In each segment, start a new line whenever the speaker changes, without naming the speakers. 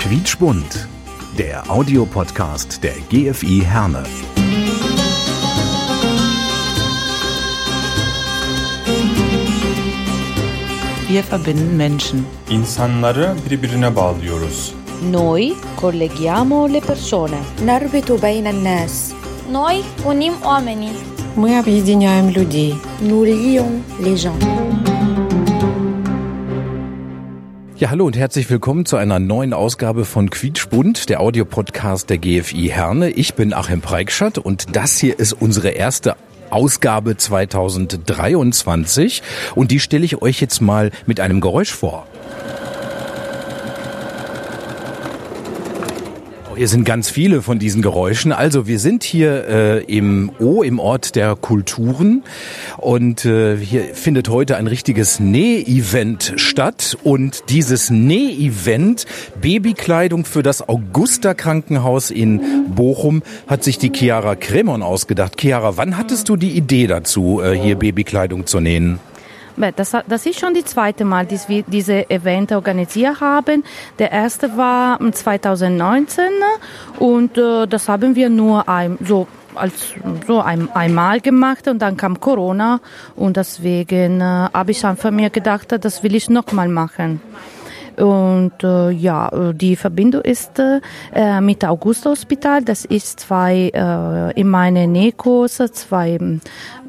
Quietschbunt, der Audiopodcast der GFI Herne.
Wir verbinden Menschen.
İnsanları birbirine bağlıyoruz.
Noi colleghiamo le persone.
نربط بين الناس
Noi unim oamenii.
Мы объединяем людей.
nous lions les gens
Ja, hallo und herzlich willkommen zu einer neuen Ausgabe von Quietschbund, der Audiopodcast der GFI Herne. Ich bin Achim Preikschat und das hier ist unsere erste Ausgabe 2023 und die stelle ich euch jetzt mal mit einem Geräusch vor. Hier sind ganz viele von diesen Geräuschen. Also wir sind hier äh, im O, im Ort der Kulturen und äh, hier findet heute ein richtiges Näh-Event statt und dieses Näh-Event Babykleidung für das Augusta Krankenhaus in Bochum hat sich die Chiara Kremon ausgedacht. Chiara, wann hattest du die Idee dazu, äh, hier Babykleidung zu nähen?
Das, das ist schon die zweite Mal, dass wir diese Event organisiert haben. Der erste war 2019 und äh, das haben wir nur ein, so als so ein, einmal gemacht und dann kam Corona und deswegen äh, habe ich einfach mir gedacht, das will ich noch mal machen. Und äh, ja, äh, die Verbindung ist äh, mit Augusta Hospital. Das ist zwei äh, in meine Nähkurse zwei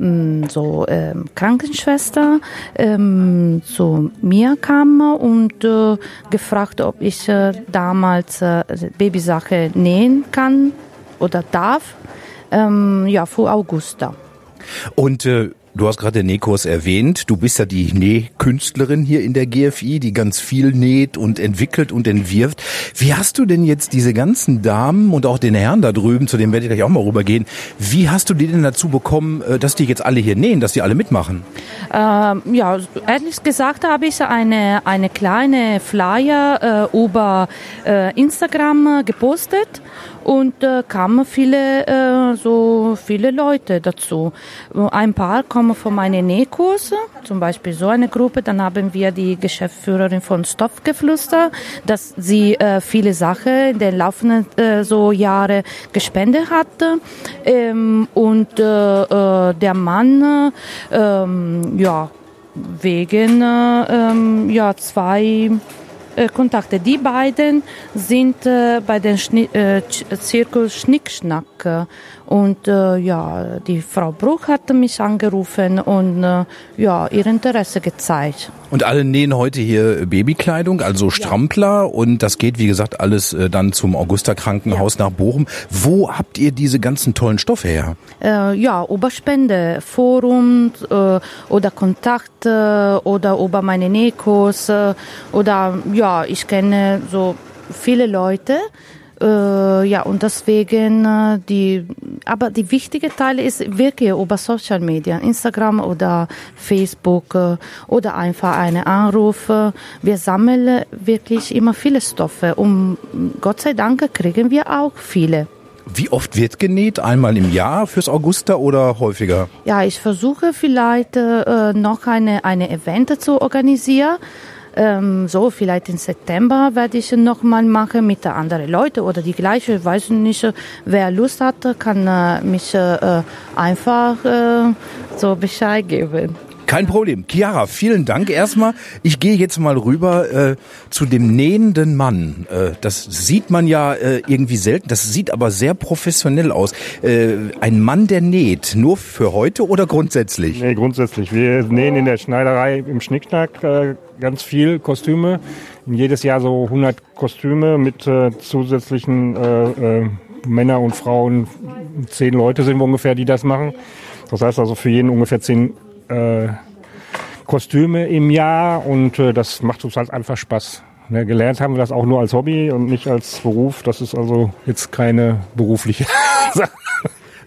ähm, so ähm, Krankenschwester ähm, zu mir kam und äh, gefragt, ob ich äh, damals äh, Babysache nähen kann oder darf. Ähm, ja, für Augusta.
Und äh, du hast gerade den Nähkurs erwähnt. Du bist ja die Nähkünstlerin hier in der GFI, die ganz viel näht und entwickelt und entwirft. Wie hast du denn jetzt diese ganzen Damen und auch den Herrn da drüben, zu dem werde ich gleich auch mal rübergehen, wie hast du die denn dazu bekommen, äh, dass die jetzt alle hier nähen, dass die alle mitmachen?
Ähm, ja, ehrlich gesagt habe ich eine, eine kleine Flyer äh, über äh, Instagram äh, gepostet und äh, kamen viele, äh, so viele Leute dazu. Ein paar kommen von meinen Nähkurse, zum Beispiel so eine Gruppe. Dann haben wir die Geschäftsführerin von Stoffgeflüster, dass sie äh, viele Sachen in den laufenden äh, so Jahre gespendet hatte. Ähm, und äh, äh, der Mann, äh, ja, wegen äh, ja, zwei äh, Kontakte. Die beiden sind äh, bei den Schni äh, Zirkus Schnickschnack. Und äh, ja, die Frau Bruch hatte mich angerufen und äh, ja, ihr Interesse gezeigt.
Und alle nähen heute hier Babykleidung, also Strampler und das geht, wie gesagt, alles äh, dann zum Augusta Krankenhaus nach Bochum. Wo habt ihr diese ganzen tollen Stoffe her?
Äh, ja, über Spende, Forum äh, oder Kontakte oder über meine Nähkurse oder ja, ich kenne so viele Leute. Äh, ja, und deswegen äh, die, aber die wichtige Teil ist wirklich über Social Media, Instagram oder Facebook äh, oder einfach eine Anruf. Wir sammeln wirklich immer viele Stoffe und Gott sei Dank kriegen wir auch viele.
Wie oft wird genäht? Einmal im Jahr fürs Augusta oder häufiger?
Ja, ich versuche vielleicht äh, noch eine, eine Event zu organisieren. Ähm, so, vielleicht im September werde ich noch mal machen mit anderen Leuten oder die gleiche. Ich weiß nicht, wer Lust hat, kann äh, mich äh, einfach äh, so Bescheid geben.
Kein Problem. Chiara, vielen Dank erstmal. Ich gehe jetzt mal rüber äh, zu dem nähenden Mann. Äh, das sieht man ja äh, irgendwie selten. Das sieht aber sehr professionell aus. Äh, ein Mann, der näht. Nur für heute oder grundsätzlich?
Nee, grundsätzlich. Wir nähen in der Schneiderei im Schnickschnack äh, ganz viel Kostüme. Jedes Jahr so 100 Kostüme mit äh, zusätzlichen Männer und Frauen. Zehn Leute sind wir ungefähr, die das machen. Das heißt also für jeden ungefähr zehn äh, Kostüme im Jahr und äh, das macht uns halt einfach Spaß. Ne, gelernt haben wir das auch nur als Hobby und nicht als Beruf. Das ist also jetzt keine berufliche Sache.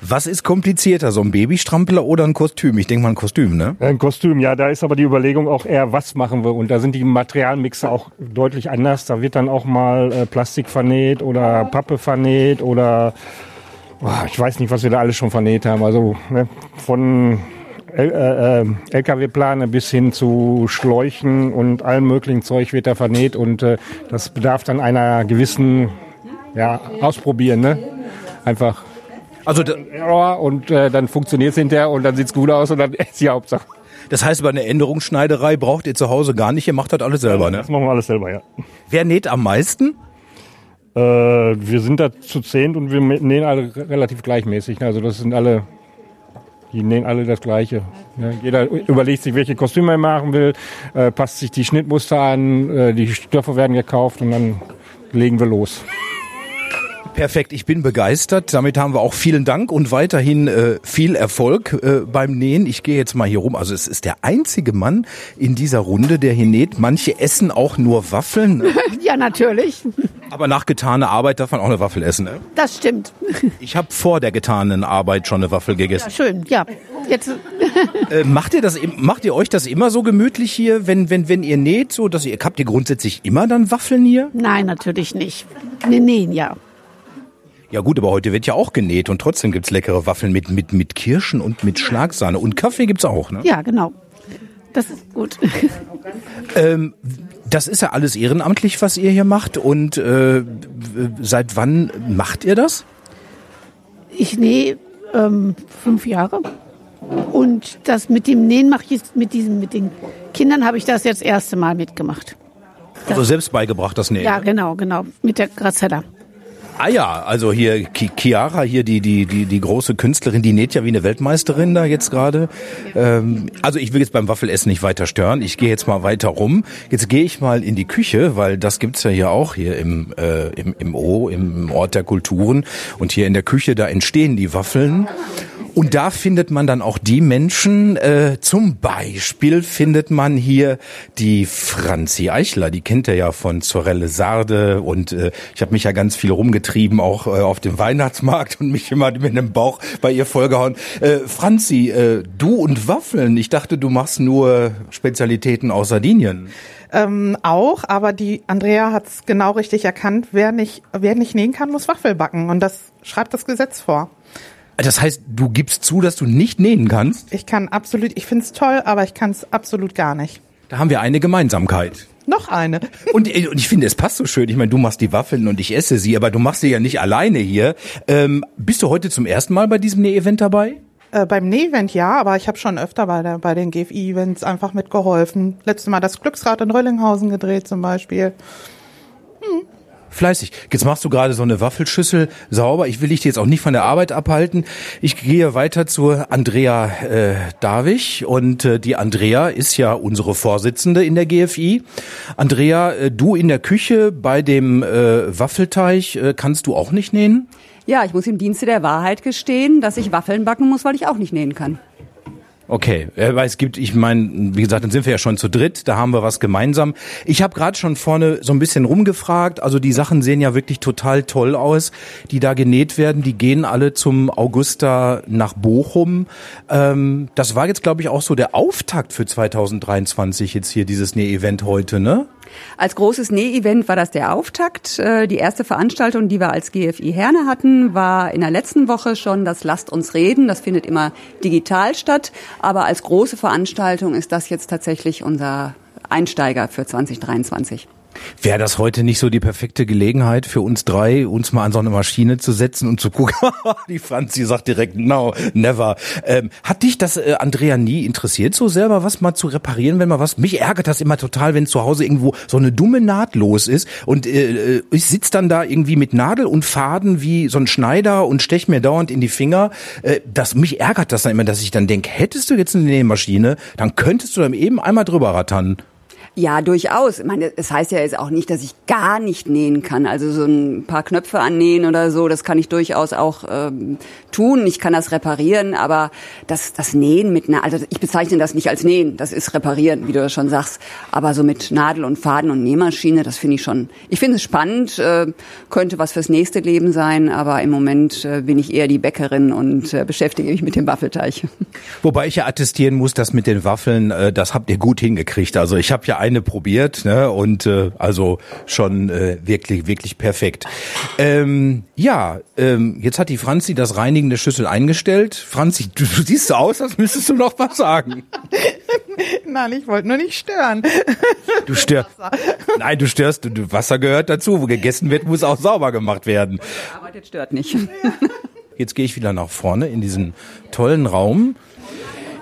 Was ist komplizierter, so ein Babystrampler oder ein Kostüm? Ich denke mal ein Kostüm, ne?
Ein Kostüm, ja, da ist aber die Überlegung auch eher, was machen wir? Und da sind die Materialmixe auch deutlich anders. Da wird dann auch mal äh, Plastik vernäht oder Pappe vernäht oder oh, ich weiß nicht, was wir da alles schon vernäht haben. Also ne, von LKW-Plane bis hin zu Schläuchen und allem möglichen Zeug wird da vernäht und äh, das bedarf dann einer gewissen ja, Ausprobieren, ne? Einfach
Also
und äh, dann funktioniert es hinterher und dann sieht's gut aus und dann ist die Hauptsache.
das heißt, bei einer Änderungsschneiderei braucht ihr zu Hause gar nicht, ihr macht das alles selber, ne?
Das machen wir alles selber, ja.
Wer näht am meisten?
Äh, wir sind da zu zehnt und wir nähen alle relativ gleichmäßig. Also das sind alle, die nähen alle das Gleiche. Ja, jeder überlegt sich, welche Kostüme er machen will, äh, passt sich die Schnittmuster an, äh, die Stoffe werden gekauft und dann legen wir los.
Perfekt, ich bin begeistert. Damit haben wir auch vielen Dank und weiterhin äh, viel Erfolg äh, beim Nähen. Ich gehe jetzt mal hier rum. Also es ist der einzige Mann in dieser Runde, der hier näht. Manche essen auch nur Waffeln,
Ja, natürlich.
Aber nach getaner Arbeit darf man auch eine Waffel essen. Ne?
Das stimmt.
Ich habe vor der getanen Arbeit schon eine Waffel gegessen.
Ja, schön. Ja. Jetzt,
Äh, macht ihr das, macht ihr euch das immer so gemütlich hier, wenn wenn wenn ihr näht, so dass ihr habt ihr grundsätzlich immer dann Waffeln hier?
nein, natürlich nicht. Nee, nähen, ja.
Ja gut, aber heute wird ja auch genäht und trotzdem gibt's leckere Waffeln mit mit mit Kirschen und mit Schlagsahne und Kaffee gibt's auch, ne?
Ja, genau. Das ist gut.
Ähm, das ist ja alles ehrenamtlich, was ihr hier macht. Und äh, seit wann macht ihr das?
Ich nähe ähm, fünf Jahre. Und das mit dem Nähen mache ich jetzt mit diesen, mit den Kindern habe ich das jetzt das erste Mal mitgemacht.
Also selbst beigebracht, das Nähen.
Ja, genau, genau. Mit der Grazella.
Ah ja, also hier Chiara, hier die, die, die, die große Künstlerin, die näht ja wie eine Weltmeisterin da jetzt gerade. Ähm, also ich will jetzt beim Waffelessen nicht weiter stören. Ich gehe jetzt mal weiter rum. Jetzt gehe ich mal in die Küche, weil das gibt's ja hier auch hier im, äh, im, im O, im Ort der Kulturen. Und hier in der Küche, da entstehen die Waffeln. Und da findet man dann auch die Menschen, äh, zum Beispiel findet man hier die Franzi Eichler, die kennt ihr ja von Zorelle Sarde und äh, ich habe mich ja ganz viel rumgetrieben, auch äh, auf dem Weihnachtsmarkt und mich immer mit dem Bauch bei ihr vollgehauen. Äh, Franzi, äh, du und Waffeln, ich dachte, du machst nur Spezialitäten aus Sardinien.
Ähm, auch, aber die Andrea hat es genau richtig erkannt. Wer nicht, wer nicht nähen kann, muss Waffel backen. Und das schreibt das Gesetz vor.
Das heißt, du gibst zu, dass du nicht nähen kannst?
Ich kann absolut, ich find's toll, aber ich kann es absolut gar nicht.
Da haben wir eine Gemeinsamkeit.
Noch eine.
Und, äh, und ich finde, es passt so schön. Ich meine, du machst die Waffeln und ich esse sie, aber du machst sie ja nicht alleine hier. Ähm, bist du heute zum ersten Mal bei diesem Näh-Event dabei?
Äh, beim Näh-Event ja, aber ich habe schon öfter bei, der, bei den GFI-Events einfach mitgeholfen. Letztes Mal das Glücksrad in Röllinghausen gedreht zum Beispiel.
Fleißig. Jetzt machst du gerade so eine Waffelschüssel sauber. Ich will dich jetzt auch nicht von der Arbeit abhalten. Ich gehe weiter zur Andrea äh, Davich und äh, die Andrea ist ja unsere Vorsitzende in der GFI. Andrea, äh, du in der Küche bei dem äh, Waffelteig äh, kannst du auch nicht nähen?
Ja, ich muss im Dienste der Wahrheit gestehen, dass ich Waffeln backen muss, weil ich auch nicht nähen kann.
Okay, weil es gibt, ich meine, wie gesagt, dann sind wir ja schon zu dritt, da haben wir was gemeinsam. Ich habe gerade schon vorne so ein bisschen rumgefragt, also die Sachen sehen ja wirklich total toll aus, die da genäht werden, die gehen alle zum Augusta nach Bochum. Ähm, das war jetzt, glaube ich, auch so der Auftakt für 2023 jetzt hier, dieses Näh-Event heute, ne?
Als großes Näh-Event war das der Auftakt. Äh, Die erste Veranstaltung, die wir als GFI Herne hatten, war in der letzten Woche schon das Lasst uns reden. Das findet immer digital statt. Aber als große Veranstaltung ist das jetzt tatsächlich unser Einsteiger für 2023.
Wäre das heute nicht so die perfekte Gelegenheit für uns drei, uns mal an so eine Maschine zu setzen und zu gucken? die Franzi sagt direkt, no, never. Ähm, hat dich das, äh, Andrea, nie interessiert, so selber was mal zu reparieren, wenn mal was? Mich ärgert das immer total, wenn zu Hause irgendwo so eine dumme Naht los ist und äh, äh, ich sitz dann da irgendwie mit Nadel und Faden wie so ein Schneider und stech mir dauernd in die Finger. Äh, das, mich ärgert das dann immer, dass ich dann denke, hättest du jetzt eine Nähmaschine, dann könntest du dann eben einmal drüber rattern.
Ja, durchaus. Ich meine, es heißt ja jetzt auch nicht, dass ich gar nicht nähen kann. Also so ein paar Knöpfe annähen oder so, das kann ich durchaus auch ähm, tun. Ich kann das reparieren, aber das, das Nähen mit einer, also ich bezeichne das nicht als Nähen, das ist reparieren, wie du das schon sagst. Aber so mit Nadel und Faden und Nähmaschine, das finde ich schon, ich finde es spannend, äh, könnte was fürs nächste Leben sein, aber im Moment äh, bin ich eher die Bäckerin und äh, beschäftige mich mit dem Waffelteig.
Wobei ich ja attestieren muss, dass mit den Waffeln, äh, das habt ihr gut hingekriegt. Also ich habe ja eine probiert, ne? Und äh, also schon äh, wirklich, wirklich perfekt. Ähm, ja, ähm, jetzt hat die Franzi das Reinigen der Schüssel eingestellt. Franzi, du, du siehst so aus, als müsstest du noch was sagen.
Nein, ich wollte nur nicht stören.
Du störst. Nein, du störst. Du, Wasser gehört dazu. Wo gegessen wird, muss auch sauber gemacht werden.
Die Arbeit stört nicht.
Jetzt gehe ich wieder nach vorne in diesen tollen Raum.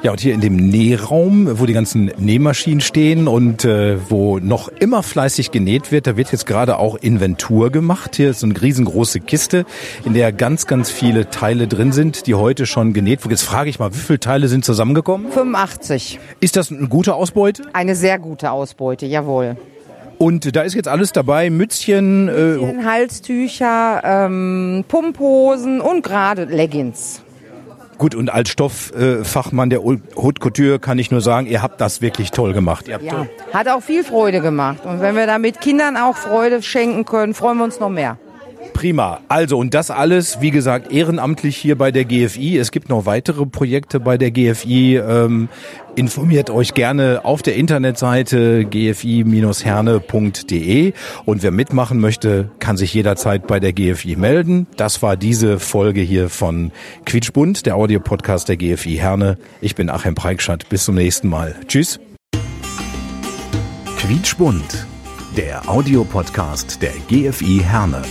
Ja, und hier in dem Nähraum, wo die ganzen Nähmaschinen stehen und äh, wo noch immer fleißig genäht wird, da wird jetzt gerade auch Inventur gemacht. Hier ist so eine riesengroße Kiste, in der ganz, ganz viele Teile drin sind, die heute schon genäht wurden. Jetzt frage ich mal, wie viele Teile sind zusammengekommen?
85.
Ist das eine gute Ausbeute?
Eine sehr gute Ausbeute, jawohl.
Und da ist jetzt alles dabei, Mützchen,
Mützchen äh, Halstücher, ähm, Pumphosen und gerade Leggings.
Gut, und als Stofffachmann der Haute Couture kann ich nur sagen, ihr habt das wirklich toll gemacht.
ja, hat auch viel Freude gemacht. Und wenn wir damit Kindern auch Freude schenken können, freuen wir uns noch mehr.
Prima. Also, und das alles, wie gesagt, ehrenamtlich hier bei der GFI. Es gibt noch weitere Projekte bei der GFI. Ähm, informiert euch gerne auf der Internetseite gfi-herne.de. Und wer mitmachen möchte, kann sich jederzeit bei der GFI melden. Das war diese Folge hier von Quietschbund, der Audiopodcast der GFI Herne. Ich bin Achim Preikschat. Bis zum nächsten Mal. Tschüss.
Quietschbund, der Audiopodcast der GFI Herne.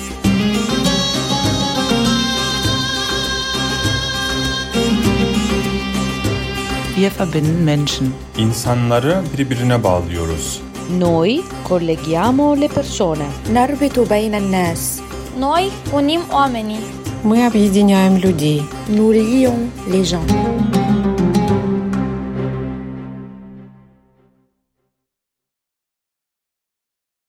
Wir verbinden Menschen.
İnsanları birbirine bağlıyoruz.
Noi colleghiamo le persone.
نربط بين الناس
Noi unim oamenii.
Мы объединяем людей.
Nous lions les gens.